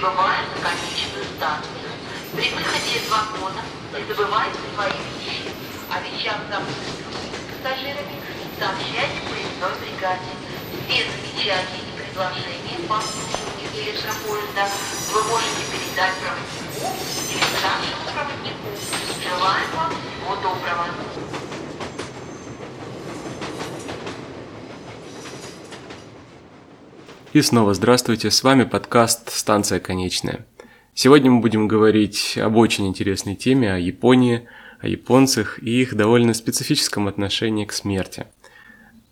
Прибываем на конечную станцию. При выходе из вагона не забывайте свои вещи. О вещах, забытых пассажирами, сообщайте поездной бригаде. Без замечаний и предложений по обслуживанию электропоезда вы можете передать проводнику или старшему проводнику. Желаем вам всего доброго. И снова здравствуйте, с вами подкаст «Станция конечная». Сегодня мы будем говорить об очень интересной теме, о Японии, о японцах и их довольно специфическом отношении к смерти.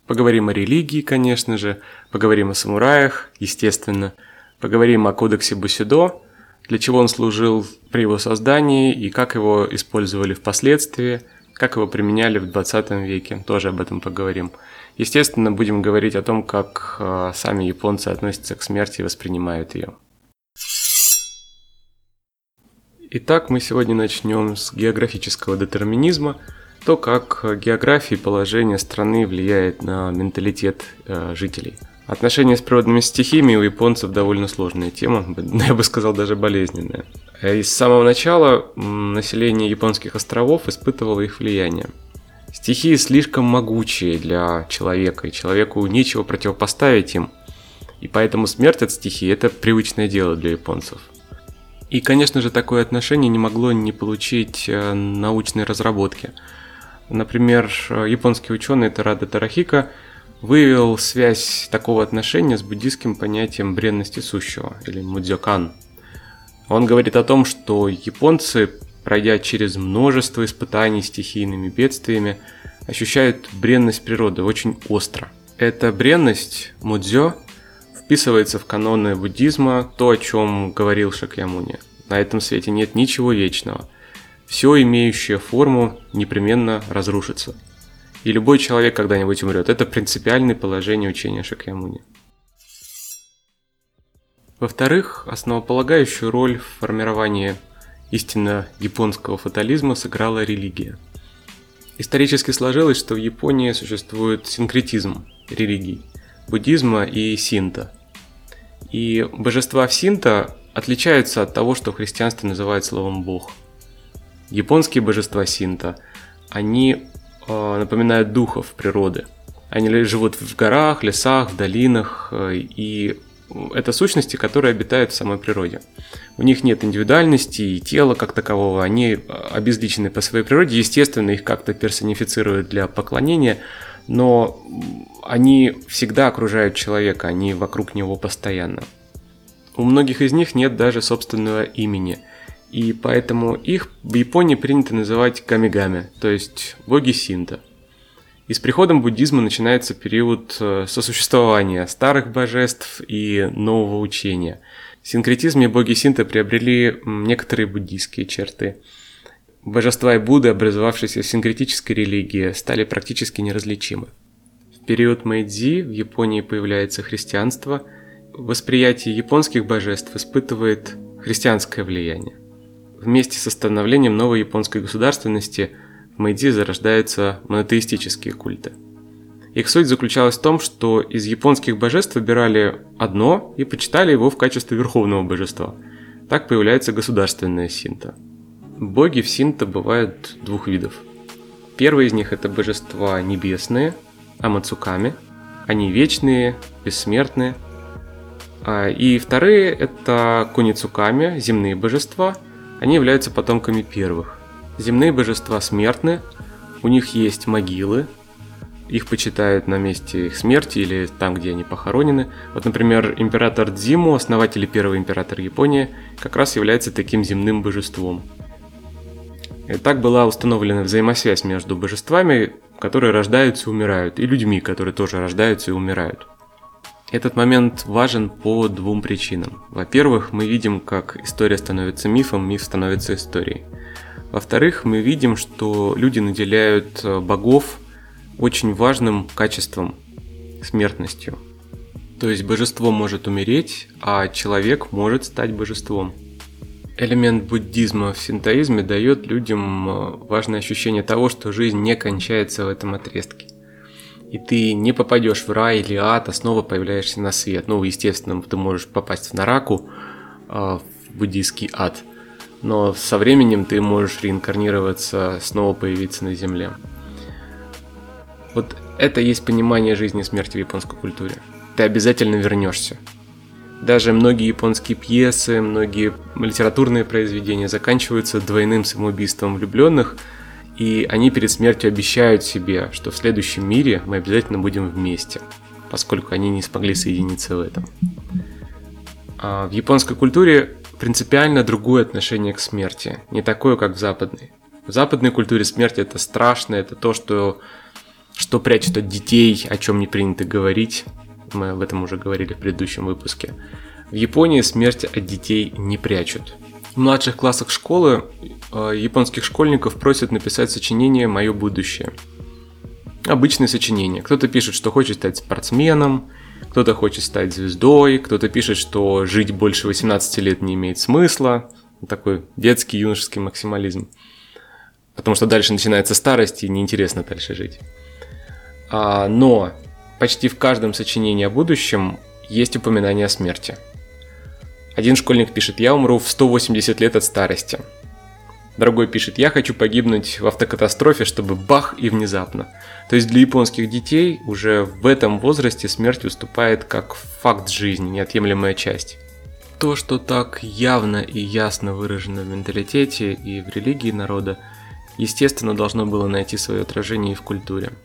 Поговорим о религии, конечно же, поговорим о самураях, естественно, поговорим о кодексе Бусидо, для чего он служил при его создании и как его использовали впоследствии, как его применяли в 20 веке, тоже об этом поговорим – Естественно, будем говорить о том, как э, сами японцы относятся к смерти и воспринимают ее. Итак, мы сегодня начнем с географического детерминизма, то, как география и положение страны влияет на менталитет э, жителей. Отношения с природными стихиями у японцев довольно сложная тема, я бы сказал даже болезненная. И с самого начала население японских островов испытывало их влияние. Стихии слишком могучие для человека, и человеку нечего противопоставить им. И поэтому смерть от стихии – это привычное дело для японцев. И, конечно же, такое отношение не могло не получить э, научной разработки. Например, японский ученый Тарада Тарахика выявил связь такого отношения с буддийским понятием бренности сущего, или мудзёкан. Он говорит о том, что японцы пройдя через множество испытаний стихийными бедствиями, ощущают бренность природы очень остро. Эта бренность, мудзё, вписывается в каноны буддизма, то, о чем говорил Шакьямуни. На этом свете нет ничего вечного. Все, имеющее форму, непременно разрушится. И любой человек когда-нибудь умрет. Это принципиальное положение учения Шакьямуни. Во-вторых, основополагающую роль в формировании истинно японского фатализма сыграла религия. Исторически сложилось, что в Японии существует синкретизм религий – буддизма и синта. И божества в синта отличаются от того, что в христианстве называют словом «бог». Японские божества синта, они э, напоминают духов природы. Они живут в горах, лесах, в долинах, э, и это сущности, которые обитают в самой природе. У них нет индивидуальности и тела как такового, они обезличены по своей природе, естественно, их как-то персонифицируют для поклонения, но они всегда окружают человека, они вокруг него постоянно. У многих из них нет даже собственного имени, и поэтому их в Японии принято называть камигами, то есть боги синта. И с приходом буддизма начинается период э, сосуществования старых божеств и нового учения. В синкретизме боги синта приобрели некоторые буддийские черты. Божества и Будды, образовавшиеся в синкретической религии, стали практически неразличимы. В период Мэйдзи в Японии появляется христианство. Восприятие японских божеств испытывает христианское влияние. Вместе со становлением новой японской государственности – Мэйдзи зарождаются монотеистические культы. Их суть заключалась в том, что из японских божеств выбирали одно и почитали его в качестве верховного божества. Так появляется государственная синта. Боги в синта бывают двух видов. Первый из них это божества небесные, амацуками. Они вечные, бессмертные. А, и вторые это куницуками, земные божества. Они являются потомками первых. Земные божества смертны, у них есть могилы, их почитают на месте их смерти или там, где они похоронены. Вот, например, император Дзиму, основатель и первый император Японии, как раз является таким земным божеством. И так была установлена взаимосвязь между божествами, которые рождаются и умирают, и людьми, которые тоже рождаются и умирают. Этот момент важен по двум причинам. Во-первых, мы видим, как история становится мифом, миф становится историей. Во-вторых, мы видим, что люди наделяют э, богов очень важным качеством – смертностью. То есть божество может умереть, а человек может стать божеством. Элемент буддизма в синтоизме дает людям э, важное ощущение того, что жизнь не кончается в этом отрезке. И ты не попадешь в рай или ад, а снова появляешься на свет. Ну, естественно, ты можешь попасть в нараку, в буддийский ад. Но со временем ты можешь реинкарнироваться, снова появиться на Земле. Вот это есть понимание жизни и смерти в японской культуре. Ты обязательно вернешься. Даже многие японские пьесы, многие литературные произведения заканчиваются двойным самоубийством влюбленных, и они перед смертью обещают себе, что в следующем мире мы обязательно будем вместе, поскольку они не смогли соединиться в этом. А в японской культуре принципиально другое отношение к смерти, не такое, как в западной. В западной культуре смерть это страшно, это то, что, что прячет от детей, о чем не принято говорить, мы об этом уже говорили в предыдущем выпуске. В Японии смерть от детей не прячут. В младших классах школы э, японских школьников просят написать сочинение «Мое будущее». Обычные сочинения. Кто-то пишет, что хочет стать спортсменом, кто-то хочет стать звездой, кто-то пишет, что жить больше 18 лет не имеет смысла. Такой детский юношеский максимализм. Потому что дальше начинается старость и неинтересно дальше жить. А, но Почти в каждом сочинении о будущем есть упоминание о смерти. Один школьник пишет «Я умру в 180 лет от старости». Другой пишет «Я хочу погибнуть в автокатастрофе, чтобы бах и внезапно». То есть для японских детей уже в этом возрасте смерть выступает как факт жизни, неотъемлемая часть. То, что так явно и ясно выражено в менталитете и в религии народа, естественно, должно было найти свое отражение и в культуре –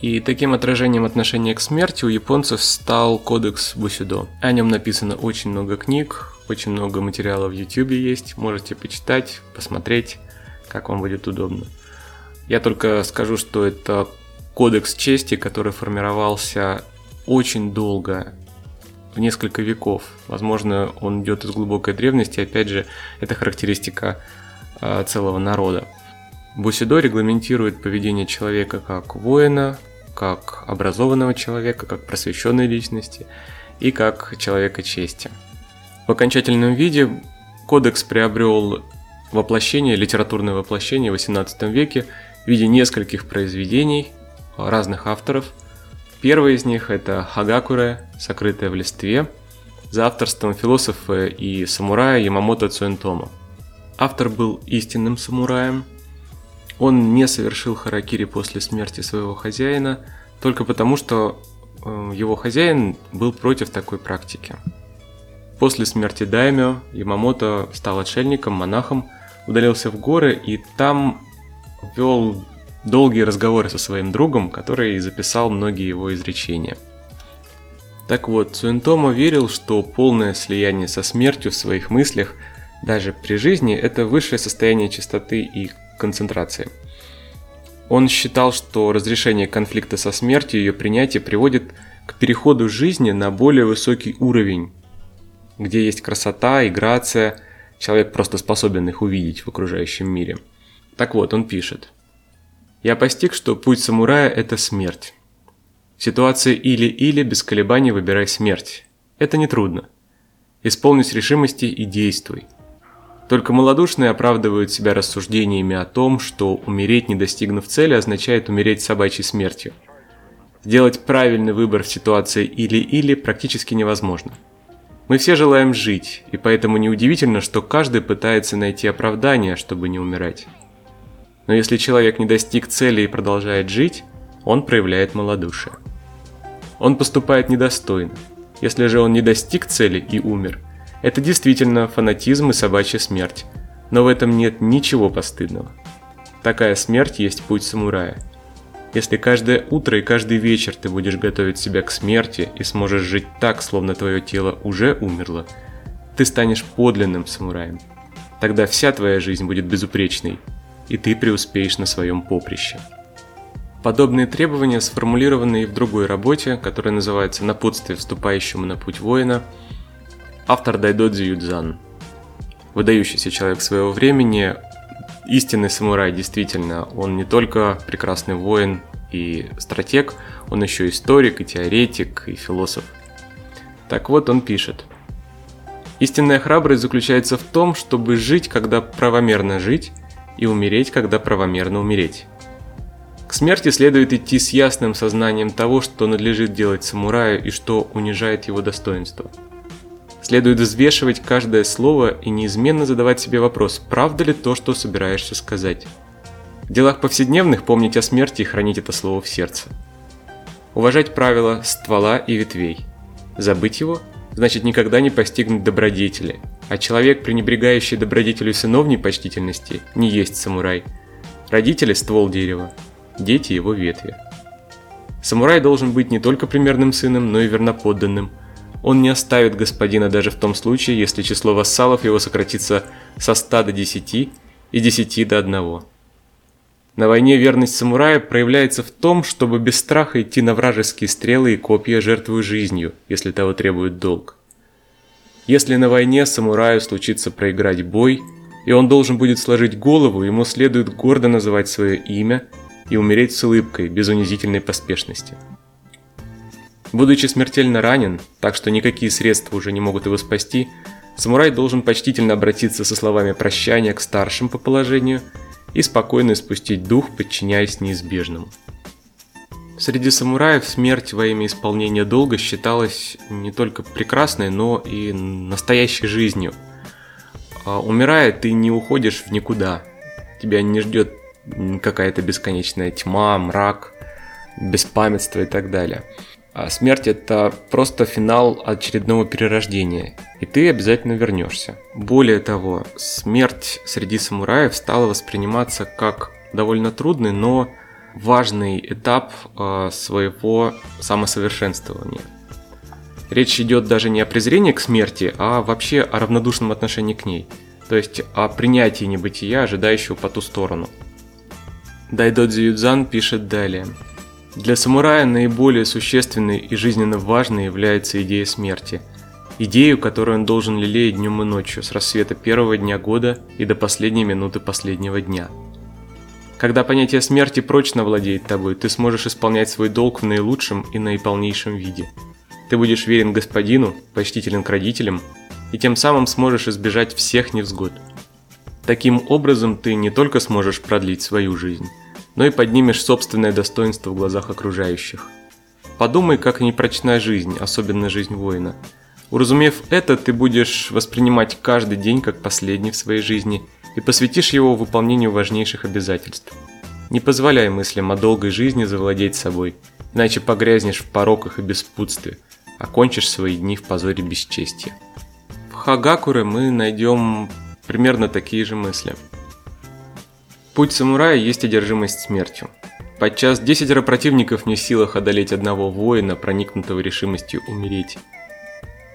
и таким отражением отношения к смерти у японцев стал кодекс Бусидо. О нем написано очень много книг, очень много материала в YouTube есть, можете почитать, посмотреть, как вам будет удобно. Я только скажу, что это кодекс чести, который формировался очень долго, в несколько веков. Возможно, он идет из глубокой древности, опять же, это характеристика э, целого народа. Бусидо регламентирует поведение человека как воина, как образованного человека, как просвещенной личности и как человека чести. В окончательном виде кодекс приобрел воплощение, литературное воплощение в XVIII веке в виде нескольких произведений разных авторов. Первый из них это Хагакуре «Сокрытое в листве» за авторством философа и самурая Ямамото Цуэнтомо. Автор был истинным самураем – он не совершил харакири после смерти своего хозяина только потому, что э, его хозяин был против такой практики. После смерти Даймё Ямамото стал отшельником, монахом, удалился в горы и там вел долгие разговоры со своим другом, который записал многие его изречения. Так вот, Цуэнтомо верил, что полное слияние со смертью в своих мыслях, даже при жизни, это высшее состояние чистоты и концентрации. Он считал, что разрешение конфликта со смертью и ее принятие приводит к переходу жизни на более высокий уровень, где есть красота и грация, человек просто способен их увидеть в окружающем мире. Так вот, он пишет. «Я постиг, что путь самурая – это смерть. В ситуации или-или без колебаний выбирай смерть. Это нетрудно. Исполнись решимости и действуй – только малодушные оправдывают себя рассуждениями о том, что умереть, не достигнув цели, означает умереть собачьей смертью. Сделать правильный выбор в ситуации или-или практически невозможно. Мы все желаем жить, и поэтому неудивительно, что каждый пытается найти оправдание, чтобы не умирать. Но если человек не достиг цели и продолжает жить, он проявляет малодушие. Он поступает недостойно. Если же он не достиг цели и умер – это действительно фанатизм и собачья смерть, но в этом нет ничего постыдного. Такая смерть есть путь самурая. Если каждое утро и каждый вечер ты будешь готовить себя к смерти и сможешь жить так, словно твое тело уже умерло, ты станешь подлинным самураем. Тогда вся твоя жизнь будет безупречной, и ты преуспеешь на своем поприще. Подобные требования сформулированы и в другой работе, которая называется «Напутствие вступающему на путь воина», автор Дайдодзи Юдзан. Выдающийся человек своего времени, истинный самурай, действительно. Он не только прекрасный воин и стратег, он еще историк, и теоретик, и философ. Так вот, он пишет. Истинная храбрость заключается в том, чтобы жить, когда правомерно жить, и умереть, когда правомерно умереть. К смерти следует идти с ясным сознанием того, что надлежит делать самураю и что унижает его достоинство – Следует взвешивать каждое слово и неизменно задавать себе вопрос, правда ли то, что собираешься сказать. В делах повседневных помнить о смерти и хранить это слово в сердце. Уважать правила ствола и ветвей. Забыть его значит никогда не постигнуть добродетели, а человек, пренебрегающий добродетелю сыновней почтительности, не есть самурай. Родители – ствол дерева, дети – его ветви. Самурай должен быть не только примерным сыном, но и верноподданным. Он не оставит господина даже в том случае, если число вассалов его сократится со 100 до 10 и 10 до 1. На войне верность самурая проявляется в том, чтобы без страха идти на вражеские стрелы и копья, жертвуя жизнью, если того требует долг. Если на войне самураю случится проиграть бой, и он должен будет сложить голову, ему следует гордо называть свое имя и умереть с улыбкой, без унизительной поспешности. Будучи смертельно ранен, так что никакие средства уже не могут его спасти, самурай должен почтительно обратиться со словами прощания к старшим по положению и спокойно спустить дух, подчиняясь неизбежному. Среди самураев смерть во имя исполнения долга считалась не только прекрасной, но и настоящей жизнью. А умирая, ты не уходишь в никуда. Тебя не ждет какая-то бесконечная тьма, мрак, беспамятство и так далее. А смерть это просто финал очередного перерождения, и ты обязательно вернешься. Более того, смерть среди самураев стала восприниматься как довольно трудный, но важный этап э, своего самосовершенствования. Речь идет даже не о презрении к смерти, а вообще о равнодушном отношении к ней, то есть о принятии небытия, ожидающего по ту сторону – Дайдодзи Юдзан пишет далее. Для самурая наиболее существенной и жизненно важной является идея смерти. Идею, которую он должен лелеять днем и ночью, с рассвета первого дня года и до последней минуты последнего дня. Когда понятие смерти прочно владеет тобой, ты сможешь исполнять свой долг в наилучшем и наиполнейшем виде. Ты будешь верен господину, почтителен к родителям, и тем самым сможешь избежать всех невзгод – Таким образом, ты не только сможешь продлить свою жизнь, но и поднимешь собственное достоинство в глазах окружающих. Подумай, как непрочна жизнь, особенно жизнь воина. Уразумев это, ты будешь воспринимать каждый день как последний в своей жизни и посвятишь его выполнению важнейших обязательств. Не позволяй мыслям о долгой жизни завладеть собой, иначе погрязнешь в пороках и беспутстве, окончишь свои дни в позоре бесчестия. В Хагакуре мы найдем примерно такие же мысли. Путь самурая есть одержимость смертью. Подчас десятеро противников не в силах одолеть одного воина, проникнутого решимостью умереть.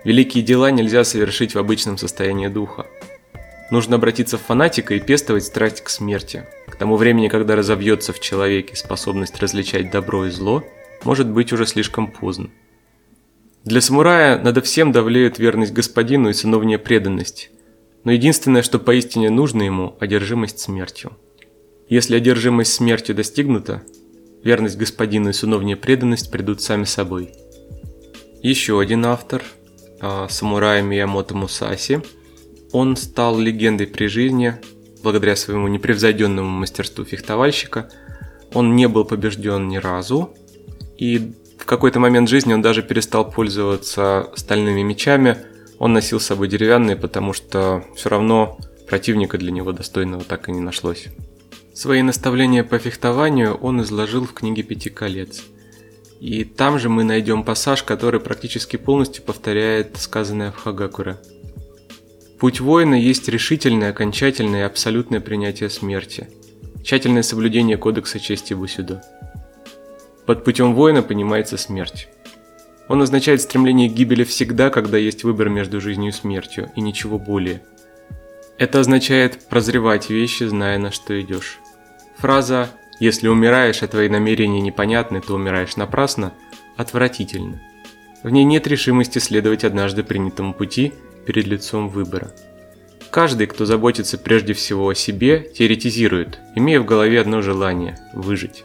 Великие дела нельзя совершить в обычном состоянии духа. Нужно обратиться в фанатика и пестовать страсть к смерти. К тому времени, когда разовьется в человеке способность различать добро и зло, может быть уже слишком поздно. Для самурая надо всем давлеет верность господину и сыновняя преданность, но единственное, что поистине нужно ему – одержимость смертью. Если одержимость смертью достигнута, верность господину и сыновняя преданность придут сами собой. Еще один автор, а, самурай Миямото Мусаси, он стал легендой при жизни благодаря своему непревзойденному мастерству фехтовальщика. Он не был побежден ни разу, и в какой-то момент жизни он даже перестал пользоваться стальными мечами – он носил с собой деревянные, потому что все равно противника для него достойного так и не нашлось. Свои наставления по фехтованию он изложил в книге «Пяти колец». И там же мы найдем пассаж, который практически полностью повторяет сказанное в Хагакуре. Путь воина есть решительное, окончательное и абсолютное принятие смерти, тщательное соблюдение кодекса чести Бусюдо. Под путем воина понимается смерть. Он означает стремление к гибели всегда, когда есть выбор между жизнью и смертью, и ничего более. Это означает прозревать вещи, зная на что идешь. Фраза «Если умираешь, а твои намерения непонятны, то умираешь напрасно» отвратительна. В ней нет решимости следовать однажды принятому пути перед лицом выбора. Каждый, кто заботится прежде всего о себе, теоретизирует, имея в голове одно желание – выжить.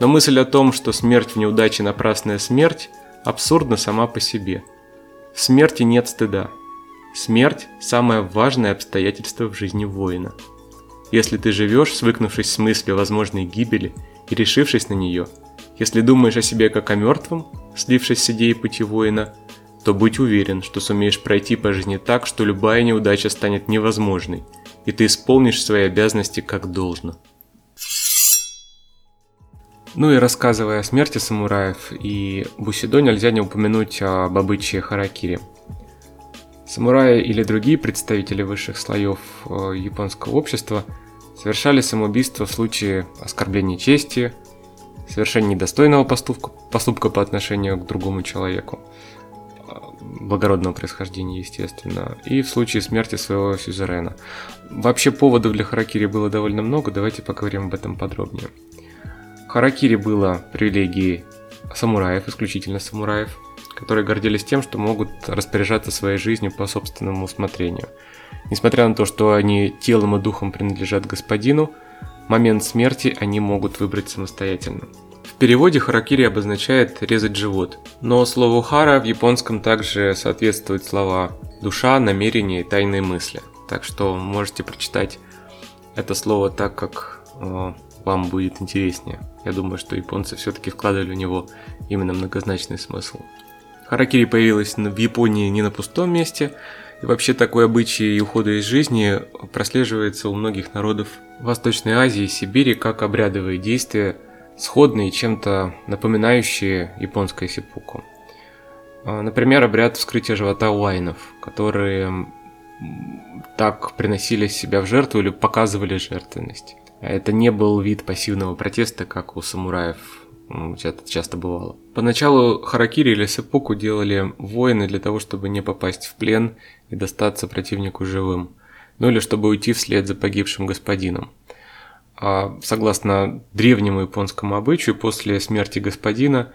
Но мысль о том, что смерть в неудаче – напрасная смерть – абсурдна сама по себе. В смерти нет стыда. Смерть – самое важное обстоятельство в жизни воина. Если ты живешь, свыкнувшись с мыслью возможной гибели и решившись на нее, если думаешь о себе как о мертвом, слившись с идеей пути воина, то будь уверен, что сумеешь пройти по жизни так, что любая неудача станет невозможной, и ты исполнишь свои обязанности как должно. Ну и рассказывая о смерти самураев и Бусидо, нельзя не упомянуть об обычае харакири. Самураи или другие представители высших слоев э, японского общества совершали самоубийство в случае оскорбления чести, совершения недостойного поступка, поступка по отношению к другому человеку, э, благородного происхождения, естественно, и в случае смерти своего сюзерена. Вообще поводов для харакири было довольно много, давайте поговорим об этом подробнее. Харакири было привилегией самураев, исключительно самураев, которые гордились тем, что могут распоряжаться своей жизнью по собственному усмотрению. Несмотря на то, что они телом и духом принадлежат господину, момент смерти они могут выбрать самостоятельно. В переводе харакири обозначает резать живот, но слову хара в японском также соответствуют слова душа, намерение и тайные мысли. Так что можете прочитать это слово так, как э, вам будет интереснее. Я думаю, что японцы все-таки вкладывали в него именно многозначный смысл. Харакири появилась в Японии не на пустом месте, и вообще такой обычай ухода из жизни прослеживается у многих народов Восточной Азии и Сибири как обрядовые действия, сходные чем-то напоминающие японское сипуку. А, например, обряд вскрытия живота уайнов, которые так приносили себя в жертву или показывали жертвенность. Это не был вид пассивного протеста, как у самураев это часто бывало. Поначалу харакири или сепуку делали воины для того, чтобы не попасть в плен и достаться противнику живым, ну или чтобы уйти вслед за погибшим господином. А согласно древнему японскому обычаю, после смерти господина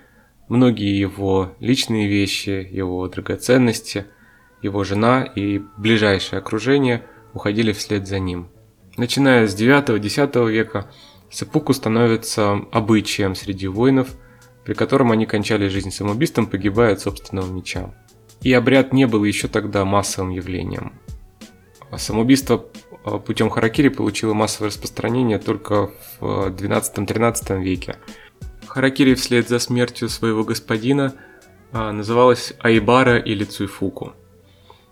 многие его личные вещи, его драгоценности, его жена и ближайшее окружение уходили вслед за ним – Начиная с 9-10 века, сепуку становится обычаем среди воинов, при котором они кончали жизнь самоубийством, погибая от собственного меча. И обряд не был еще тогда массовым явлением. Самоубийство а, путем харакири получило массовое распространение только в 12-13 веке. Харакири вслед за смертью своего господина а, называлась Айбара или Цуйфуку.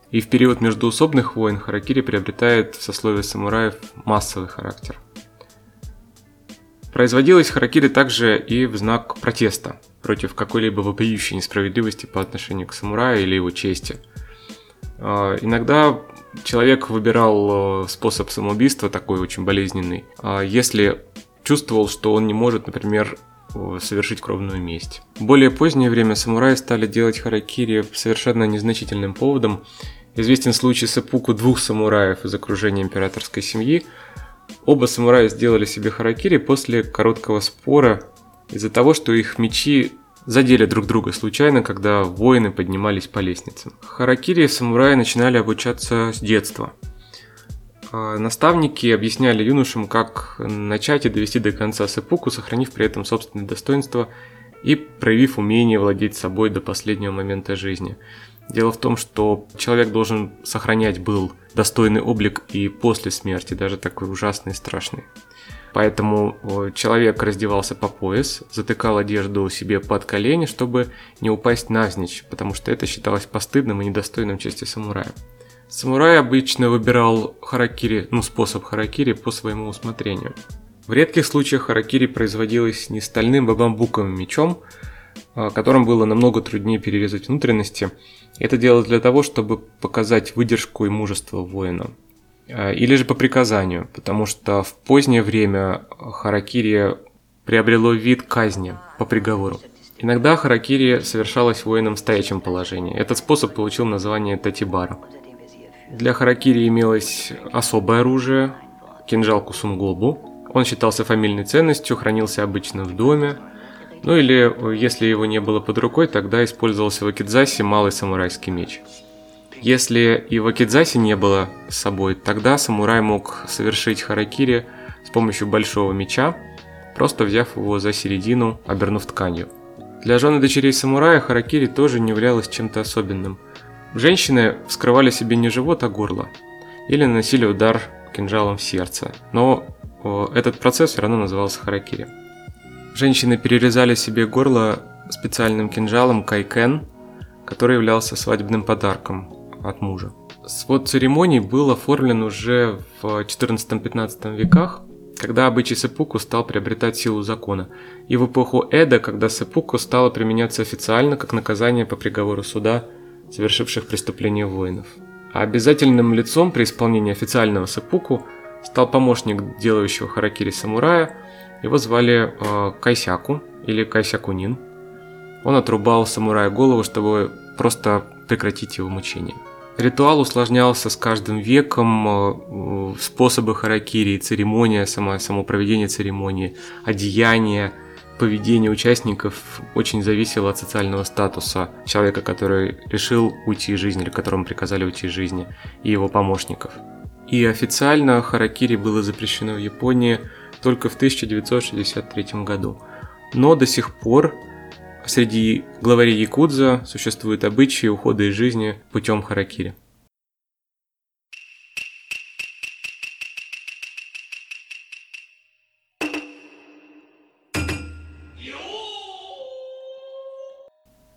И в период междуусобных войн харакири приобретает в сословии самураев массовый характер. Производилась харакири также и в знак протеста против какой-либо вопиющей несправедливости по отношению к самураю или его чести. А, иногда человек выбирал э, способ самоубийства, такой очень болезненный, а если чувствовал, что он не может, например, совершить кровную месть. В более позднее время самураи стали делать харакири совершенно незначительным поводом, Известен случай сапуку двух самураев из окружения императорской семьи. Оба самурая сделали себе харакири после короткого спора из-за того, что их мечи задели друг друга случайно, когда воины поднимались по лестницам. Харакири самураи начинали обучаться с детства. А наставники объясняли юношам, как начать и довести до конца сапуку, сохранив при этом собственное достоинство и проявив умение владеть собой до последнего момента жизни. Дело в том, что человек должен сохранять был достойный облик и после смерти, даже такой ужасный и страшный. Поэтому человек раздевался по пояс, затыкал одежду себе под колени, чтобы не упасть навзничь, потому что это считалось постыдным и недостойным чести самурая. Самурай обычно выбирал харакири, ну, способ харакири по своему усмотрению. В редких случаях харакири производилось не стальным, а бамбуковым мечом, которым было намного труднее перерезать внутренности. Это делалось для того, чтобы показать выдержку и мужество воина. А, или же по приказанию, потому что в позднее время харакири приобрело вид казни по приговору. Иногда харакири совершалось воином в стоячем положении. Этот способ получил название татибара. Для харакири имелось особое оружие, кинжал кусунгобу. Он считался фамильной ценностью, хранился обычно в доме, ну или, э, если его не было под рукой, тогда использовался в Акидзасе малый самурайский меч. Если и в Акидзасе не было с собой, тогда самурай мог совершить харакири с помощью большого меча, просто взяв его за середину, обернув тканью. Для жены дочерей самурая харакири тоже не являлось чем-то особенным. Женщины вскрывали себе не живот, а горло, или наносили удар кинжалом в сердце, но этот процесс все равно назывался харакири. Женщины перерезали себе горло специальным кинжалом кайкен, который являлся свадебным подарком от мужа. Свод церемоний был оформлен уже в 14-15 веках, когда обычай сепуку стал приобретать силу закона, и в эпоху Эда, когда сепуку стало применяться официально как наказание по приговору суда, совершивших преступления воинов. А обязательным лицом при исполнении официального сепуку стал помощник делающего харакири самурая, его звали э, Кайсяку или Кайсякунин. Он отрубал самураю голову, чтобы просто прекратить его мучение. Ритуал усложнялся с каждым веком, э, способы харакири, церемония, само, само проведение церемонии, одеяние, поведение участников очень зависело от социального статуса человека, который решил уйти из жизни или которому приказали уйти из жизни, и его помощников. И официально харакири было запрещено в Японии только в 1963 году. Но до сих пор Среди главарей Якудза существуют обычаи ухода из жизни путем харакири.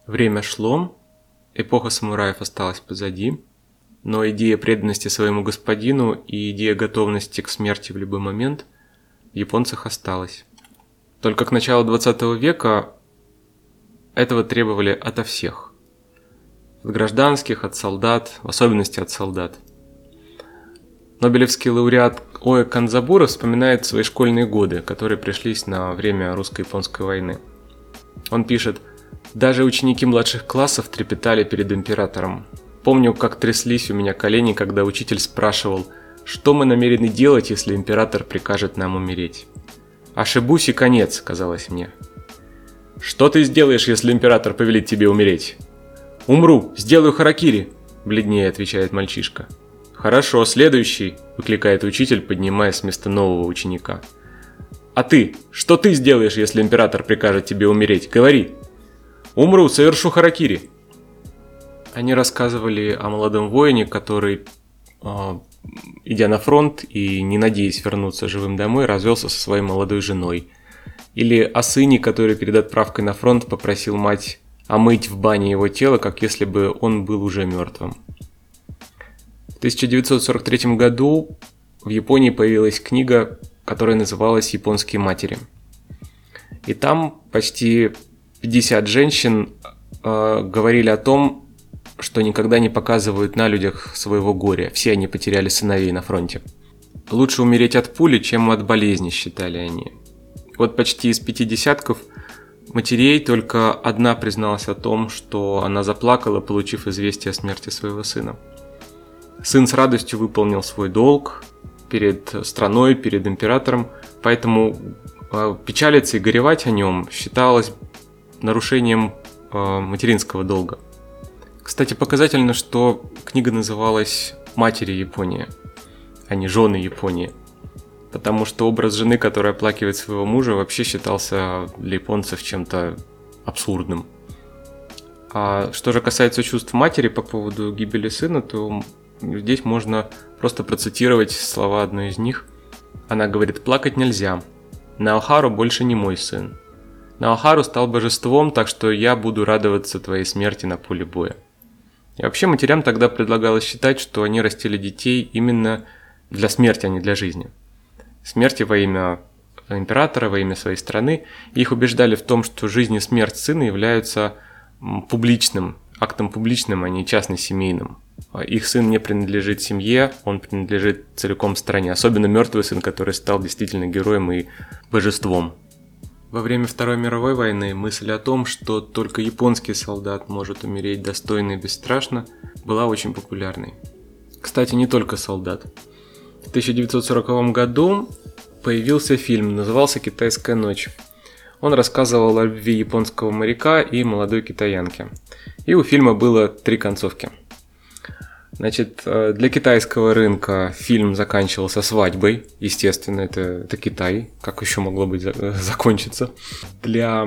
Время шло, эпоха самураев осталась позади, но идея преданности своему господину и идея готовности к смерти в любой момент японцах осталась. Только к началу 20 века этого требовали ото всех. От гражданских, от солдат, в особенности от солдат. Нобелевский лауреат Оэ Канзабура вспоминает свои школьные годы, которые пришлись на время русско-японской войны. Он пишет, «Даже ученики младших классов трепетали перед императором. Помню, как тряслись у меня колени, когда учитель спрашивал, что мы намерены делать, если император прикажет нам умереть. Ошибусь и конец, казалось мне. «Что ты сделаешь, если император повелит тебе умереть?» «Умру, сделаю харакири», – бледнее отвечает мальчишка. «Хорошо, следующий», – выкликает учитель, поднимаясь с места нового ученика. «А ты? Что ты сделаешь, если император прикажет тебе умереть? Говори!» «Умру, совершу харакири!» Они рассказывали о молодом воине, который, а, идя на фронт и не надеясь вернуться живым домой, развелся со своей молодой женой – или о сыне, который перед отправкой на фронт попросил мать омыть в бане его тело, как если бы он был уже мертвым. В 1943 году в Японии появилась книга, которая называлась «Японские матери». И там почти 50 женщин э, говорили о том, что никогда не показывают на людях своего горя. Все они потеряли сыновей на фронте. Лучше умереть от пули, чем от болезни, считали они. Вот почти из пяти десятков матерей только одна призналась о том, что она заплакала, получив известие о смерти своего сына. Сын с радостью выполнил свой долг перед страной, перед императором, поэтому а, печалиться и горевать о нем считалось нарушением а, материнского долга. Кстати, показательно, что книга называлась «Матери Японии», а не «Жены Японии» потому что образ жены, которая оплакивает своего мужа, вообще считался для японцев чем-то абсурдным. А что же касается чувств матери по поводу гибели сына, то здесь можно просто процитировать слова одной из них. Она говорит, плакать нельзя. Наохару больше не мой сын. Наохару стал божеством, так что я буду радоваться твоей смерти на поле боя. И вообще матерям тогда предлагалось считать, что они растили детей именно для смерти, а не для жизни смерти во имя императора, во имя своей страны. их убеждали в том, что жизнь и смерть сына являются публичным, актом публичным, а не частно-семейным. Их сын не принадлежит семье, он принадлежит целиком стране, особенно мертвый сын, который стал действительно героем и божеством. Во время Второй мировой войны мысль о том, что только японский солдат может умереть достойно и бесстрашно, была очень популярной. Кстати, не только солдат. В 1940 году появился фильм, назывался «Китайская ночь». Он рассказывал о любви японского моряка и молодой китаянки. И у фильма было три концовки. Значит, э, для китайского рынка фильм заканчивался свадьбой. Естественно, это, это Китай. Как еще могло быть закончиться? Для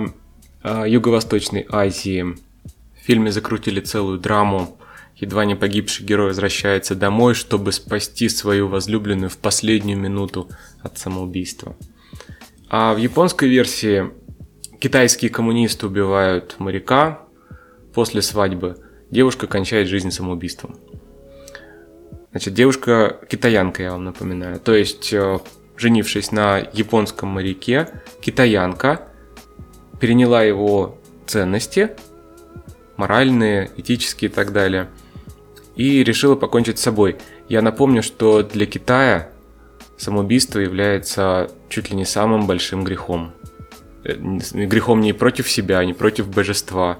э, Юго-Восточной Азии в фильме закрутили целую драму Едва не погибший герой возвращается домой, чтобы спасти свою возлюбленную в последнюю минуту от самоубийства. А в японской версии китайские коммунисты убивают моряка после свадьбы, девушка кончает жизнь самоубийством. Значит, девушка китаянка, я вам напоминаю. То есть, э, женившись на японском моряке, китаянка переняла его ценности, моральные, этические и так далее, и решила покончить с собой. Я напомню, что для Китая самоубийство является чуть ли не самым большим грехом. Э, грехом не против себя, не против божества.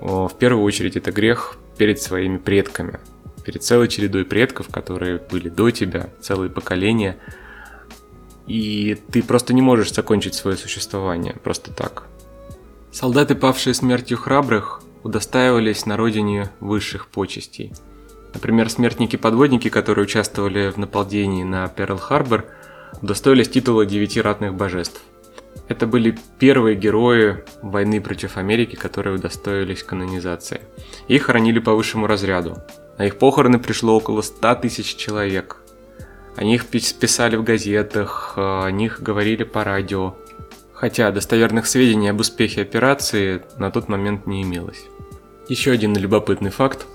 В первую очередь это грех перед своими предками – перед целой чередой предков, которые были до тебя, целые поколения, и ты просто не можешь закончить свое существование просто так. Солдаты, павшие смертью храбрых, удостаивались на родине высших почестей. Например, смертники-подводники, которые участвовали в нападении на Перл-Харбор, удостоились титула девяти ратных божеств. Это были первые герои войны против Америки, которые удостоились канонизации. Их хоронили по высшему разряду. На их похороны пришло около 100 тысяч человек. О них писали в газетах, о них говорили по радио. Хотя достоверных сведений об успехе операции на тот момент не имелось. Еще один любопытный факт.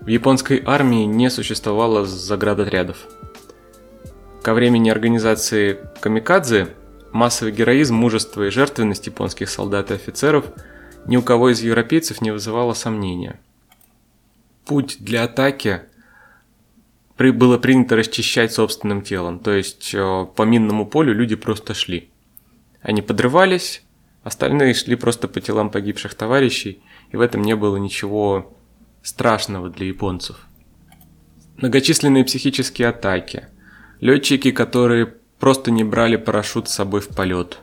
В японской армии не существовало заградотрядов. Ко времени организации Камикадзе массовый героизм, мужество и жертвенность японских солдат и офицеров ни у кого из европейцев не вызывало сомнения – путь для атаки было принято расчищать собственным телом. То есть э, по минному полю люди просто шли. Они подрывались, остальные шли просто по телам погибших товарищей, и в этом не было ничего страшного для японцев. Многочисленные психические атаки. Летчики, которые просто не брали парашют с собой в полет.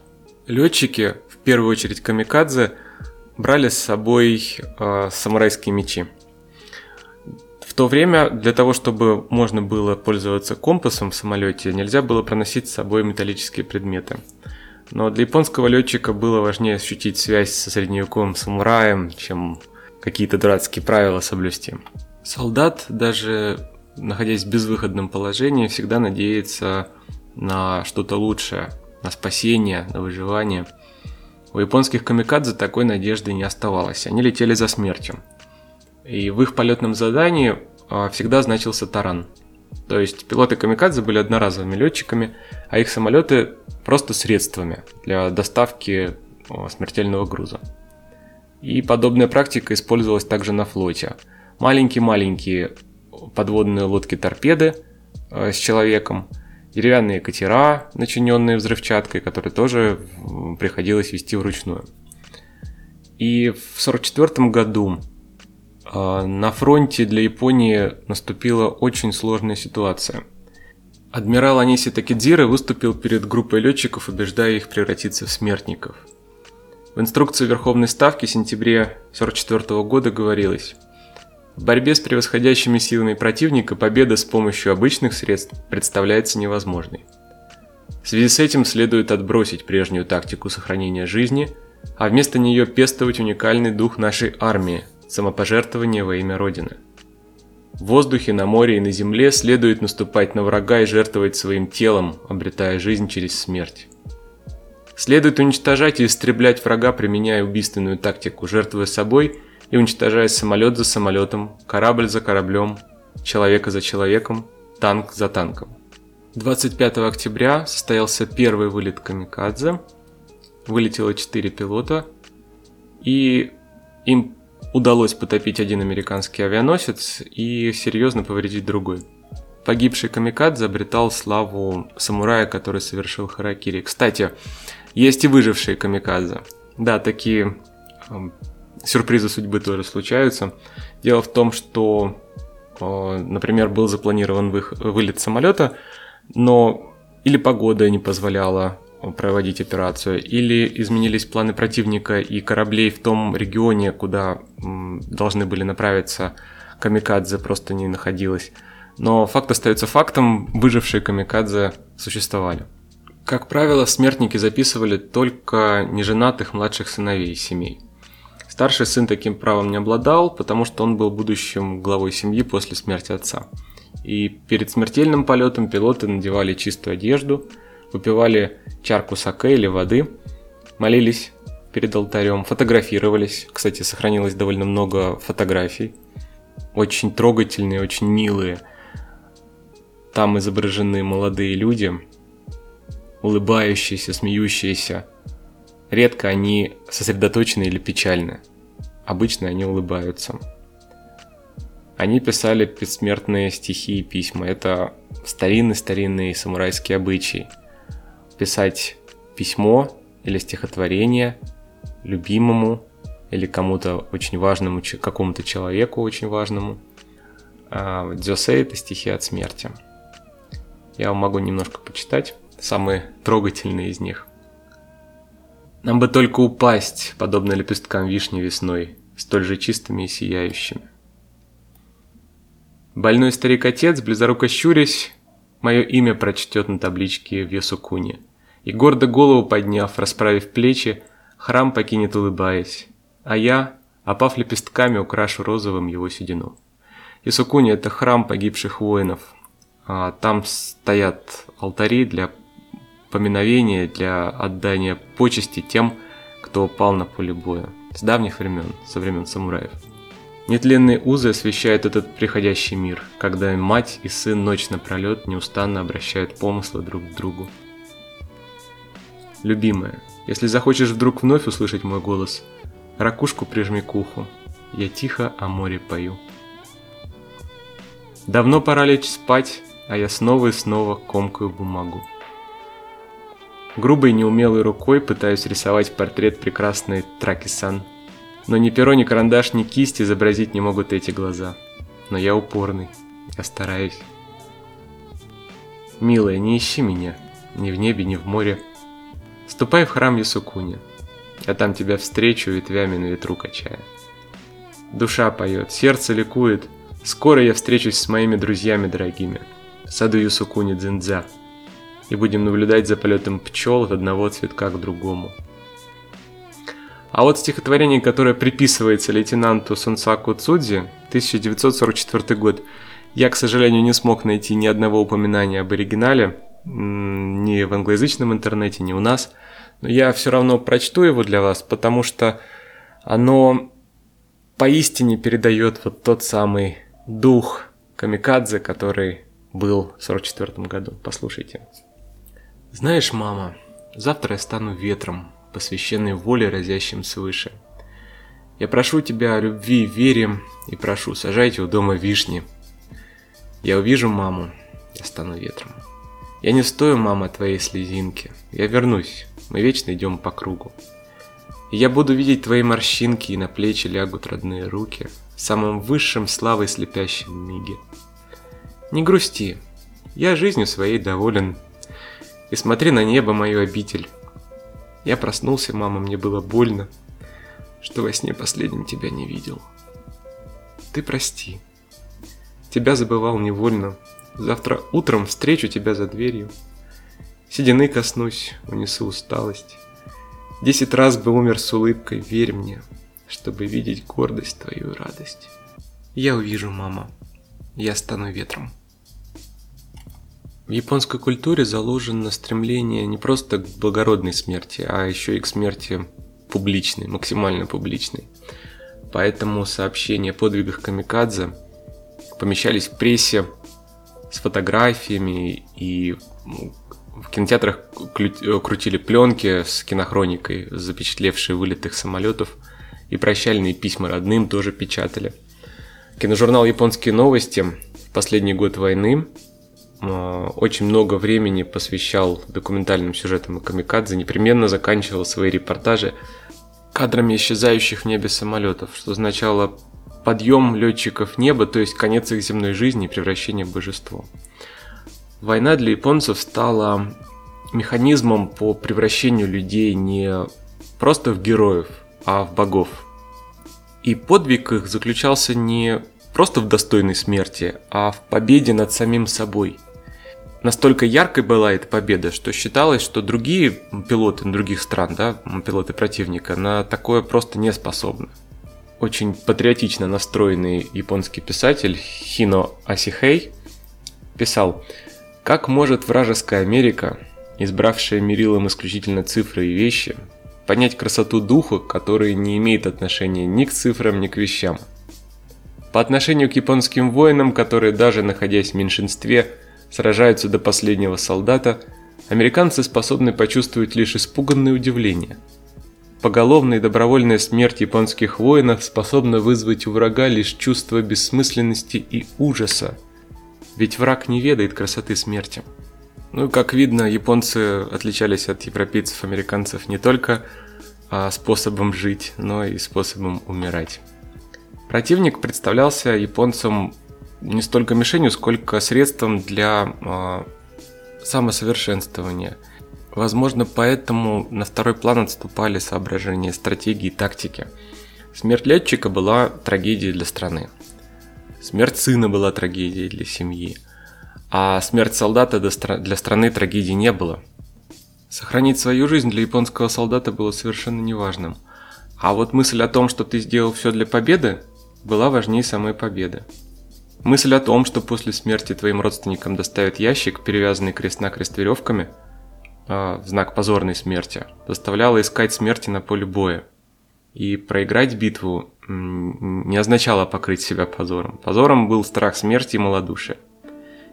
Летчики, в первую очередь камикадзе, брали с собой э, самурайские мечи то время для того, чтобы можно было пользоваться компасом в самолете, нельзя было проносить с собой металлические предметы. Но для японского летчика было важнее ощутить связь со средневековым самураем, чем какие-то дурацкие правила соблюсти. Солдат, даже находясь в безвыходном положении, всегда надеется на что-то лучшее, на спасение, на выживание. У японских камикадзе такой надежды не оставалось, они летели за смертью. И в их полетном задании а, всегда значился таран. То есть пилоты камикадзе были одноразовыми летчиками, а их самолеты просто средствами для доставки а, смертельного груза. И подобная практика использовалась также на флоте. Маленькие-маленькие подводные лодки-торпеды а, с человеком, деревянные катера, начиненные взрывчаткой, которые тоже приходилось вести вручную. И в 1944 году а, на фронте для Японии наступила очень сложная ситуация. Адмирал Аниси Такидзира выступил перед группой летчиков, убеждая их превратиться в смертников. В инструкции Верховной Ставки в сентябре 1944 года говорилось в борьбе с превосходящими силами противника победа с помощью обычных средств представляется невозможной. В связи с этим следует отбросить прежнюю тактику сохранения жизни, а вместо нее пестовать уникальный дух нашей армии, самопожертвование во имя Родины. В воздухе, на море и на земле следует наступать на врага и жертвовать своим телом, обретая жизнь через смерть. Следует уничтожать и истреблять врага, применяя убийственную тактику, жертвуя собой и уничтожая самолет за самолетом, корабль за кораблем, человека за человеком, танк за танком. 25 октября состоялся первый вылет Камикадзе. Вылетело 4 пилота. И им удалось потопить один американский авианосец и серьезно повредить другой. Погибший Камикадзе обретал славу самурая, который совершил харакири. Кстати, есть и выжившие Камикадзе. Да, такие э, сюрпризы судьбы тоже случаются. Дело в том, что, э, например, был запланирован вылет самолета, но или погода не позволяла, проводить операцию, или изменились планы противника и кораблей в том регионе, куда должны были направиться камикадзе, просто не находилось. Но факт остается фактом, выжившие камикадзе существовали. Как правило, смертники записывали только неженатых младших сыновей семей. Старший сын таким правом не обладал, потому что он был будущим главой семьи после смерти отца. И перед смертельным полетом пилоты надевали чистую одежду – выпивали чарку саке или воды, молились перед алтарем, фотографировались. Кстати, сохранилось довольно много фотографий. очень трогательные, очень милые. Там изображены молодые люди, улыбающиеся, смеющиеся. Редко они сосредоточены или печальны. Обычно они улыбаются. Они писали предсмертные стихи и письма. Это старинный-старинный самурайский обычай. Писать письмо или стихотворение любимому или кому-то очень важному, какому-то человеку очень важному. А дзёсей – это стихи от смерти. Я вам могу немножко почитать, самые трогательные из них. Нам бы только упасть, подобно лепесткам вишни весной, столь же чистыми и сияющими. Больной старик-отец, близоруко щурясь, мое имя прочтет на табличке в Ясукуне, и гордо голову подняв, расправив плечи, храм покинет улыбаясь, а я, опав лепестками, украшу розовым его седину. Исукуни – это храм погибших воинов. А там стоят алтари для поминовения, для отдания почести тем, кто упал на поле боя. С давних времен, со времен самураев. Нетленные узы освещают этот приходящий мир, когда мать и сын ночь напролет неустанно обращают помыслы друг к другу. Любимая, если захочешь вдруг вновь услышать мой голос – Ракушку прижми к уху, я тихо о море пою. Давно пора лечь спать, а я снова и снова комкаю бумагу. Грубой неумелой рукой пытаюсь рисовать портрет прекрасной Тракисан. Но ни перо, ни карандаш, ни кисть изобразить не могут эти глаза. Но я упорный, я стараюсь. Милая, не ищи меня, ни в небе, ни в море. Ступай в храм Ясукуни, я там тебя встречу ветвями на ветру качая. Душа поет, сердце ликует. Скоро я встречусь с моими друзьями дорогими. В саду Юсукуни Дзиндзя. И будем наблюдать за полетом пчел от одного цветка к другому. А вот стихотворение, которое приписывается лейтенанту Сунсаку Цудзи, 1944 год, я, к сожалению, не смог найти ни одного упоминания об оригинале, ни в англоязычном интернете, ни у нас – но я все равно прочту его для вас, потому что оно поистине передает вот тот самый дух камикадзе, который был в 44 году. Послушайте. Знаешь, мама, завтра я стану ветром, посвященный воле, разящим свыше. Я прошу тебя о любви и вере, и прошу, сажайте у дома вишни. Я увижу маму, я стану ветром. Я не стою, мама, твоей слезинки. Я вернусь, мы вечно идем по кругу. И я буду видеть твои морщинки, и на плечи лягут родные руки, в самом высшем славой слепящем миге. Не грусти, я жизнью своей доволен, и смотри на небо мою обитель. Я проснулся, мама, мне было больно, что во сне последним тебя не видел. Ты прости. Тебя забывал невольно. Завтра утром встречу тебя за дверью. Седины коснусь, унесу усталость. Десять раз бы умер с улыбкой, верь мне, чтобы видеть гордость твою и радость. Я увижу, мама, я стану ветром. В японской культуре заложено стремление не просто к благородной смерти, а еще и к смерти публичной, максимально публичной. Поэтому сообщения о подвигах камикадзе помещались в прессе с фотографиями и ну, в кинотеатрах э, крутили пленки с кинохроникой, запечатлевшие вылет их самолетов, и прощальные письма родным тоже печатали. Киножурнал «Японские новости» в последний год войны очень много времени посвящал документальным сюжетам и камикадзе, непременно заканчивал свои репортажи кадрами исчезающих в небе самолетов, что означало подъем летчиков неба, то есть конец их земной жизни и превращение в божество. Война для японцев стала механизмом по превращению людей не просто в героев, а в богов. И подвиг их заключался не просто в достойной смерти, а в победе над самим собой. Настолько яркой была эта победа, что считалось, что другие пилоты других стран, да, пилоты противника, на такое просто не способны. Очень патриотично настроенный японский писатель Хино Асихей писал – как может вражеская Америка, избравшая мерилом исключительно цифры и вещи, понять красоту духа, который не имеет отношения ни к цифрам, ни к вещам? По отношению к японским воинам, которые даже находясь в меньшинстве, сражаются до последнего солдата, американцы способны почувствовать лишь испуганное удивление. Поголовная и добровольная смерть японских воинов способна вызвать у врага лишь чувство бессмысленности и ужаса, ведь враг не ведает красоты смерти. Ну, как видно, японцы отличались от европейцев, американцев не только а, способом жить, но и способом умирать. Противник представлялся японцам не столько мишенью, сколько средством для э, самосовершенствования. Возможно, поэтому на второй план отступали соображения стратегии и тактики. Смерть летчика была трагедией для страны. Смерть сына была трагедией для семьи. А смерть солдата для страны трагедии не было. Сохранить свою жизнь для японского солдата было совершенно неважным. А вот мысль о том, что ты сделал все для победы, была важнее самой победы. Мысль о том, что после смерти твоим родственникам доставят ящик, перевязанный крест-накрест веревками, э, в знак позорной смерти, заставляла искать смерти на поле боя. И проиграть битву не означало покрыть себя позором. Позором был страх смерти и малодушие.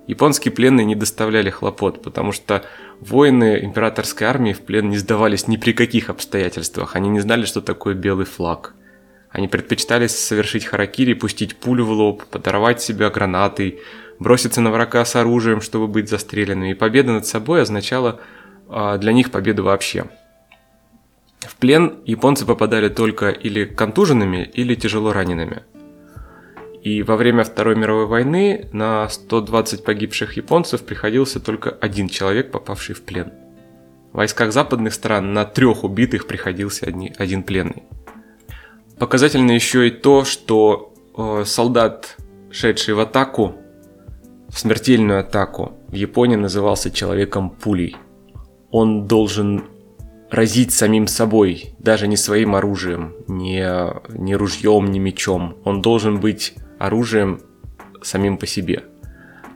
Японские пленные не доставляли хлопот, потому что воины императорской армии в плен не сдавались ни при каких обстоятельствах. Они не знали, что такое белый флаг. Они предпочитали совершить харакири, пустить пулю в лоб, подорвать себя гранатой, броситься на врага с оружием, чтобы быть застреленными. И победа над собой означала э, для них победу вообще. В плен японцы попадали только или контуженными, или тяжело ранеными. И во время Второй мировой войны на 120 погибших японцев приходился только один человек, попавший в плен. В войсках западных стран на трех убитых приходился один пленный. Показательно еще и то, что э, солдат, шедший в атаку, в смертельную атаку, в Японии назывался человеком-пулей. Он должен разить самим собой, даже не своим оружием, не, не ружьем, не мечом. Он должен быть оружием самим по себе.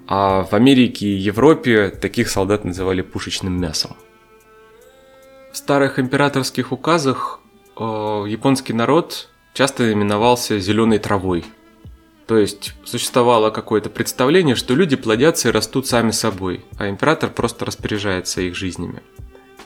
А в Америке и Европе таких солдат называли пушечным мясом. В старых императорских указах э, японский народ часто именовался зеленой травой. То есть существовало какое-то представление, что люди плодятся и растут сами собой, а император просто распоряжается их жизнями.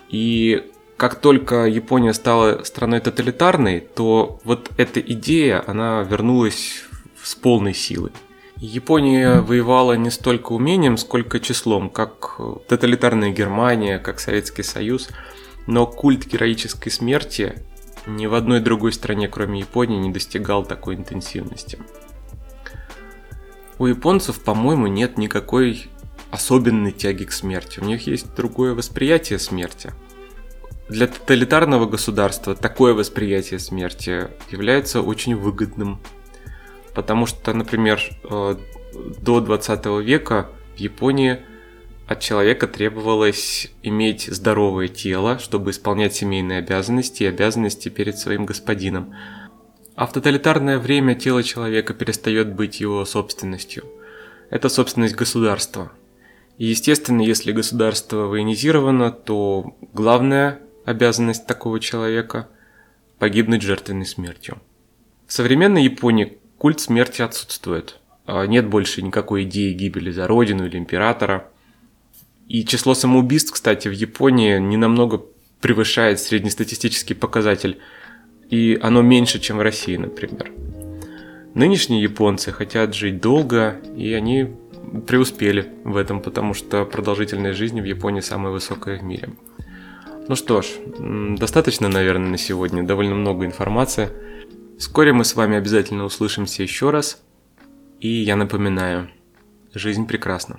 И как только Япония стала страной тоталитарной, то вот эта идея, она вернулась с полной силой. Япония воевала не столько умением, сколько числом, как тоталитарная Германия, как Советский Союз, но культ героической смерти ни в одной другой стране, кроме Японии, не достигал такой интенсивности. У японцев, по-моему, нет никакой особенной тяги к смерти. У них есть другое восприятие смерти. Для тоталитарного государства такое восприятие смерти является очень выгодным. Потому что, например, э, до 20 века в Японии от человека требовалось иметь здоровое тело, чтобы исполнять семейные обязанности и обязанности перед своим господином. А в тоталитарное время тело человека перестает быть его собственностью. Это собственность государства. И естественно, если государство военизировано, то главная обязанность такого человека – погибнуть жертвенной смертью. В современной Японии культ смерти отсутствует. А нет больше никакой идеи гибели за родину или императора – и число самоубийств, кстати, в Японии не намного превышает среднестатистический показатель, и оно меньше, чем в России, например. Нынешние японцы хотят жить долго, и они преуспели в этом, потому что продолжительность жизни в Японии самая высокая в мире. Ну что ж, достаточно, наверное, на сегодня, довольно много информации. Вскоре мы с вами обязательно услышимся еще раз. И я напоминаю, жизнь прекрасна.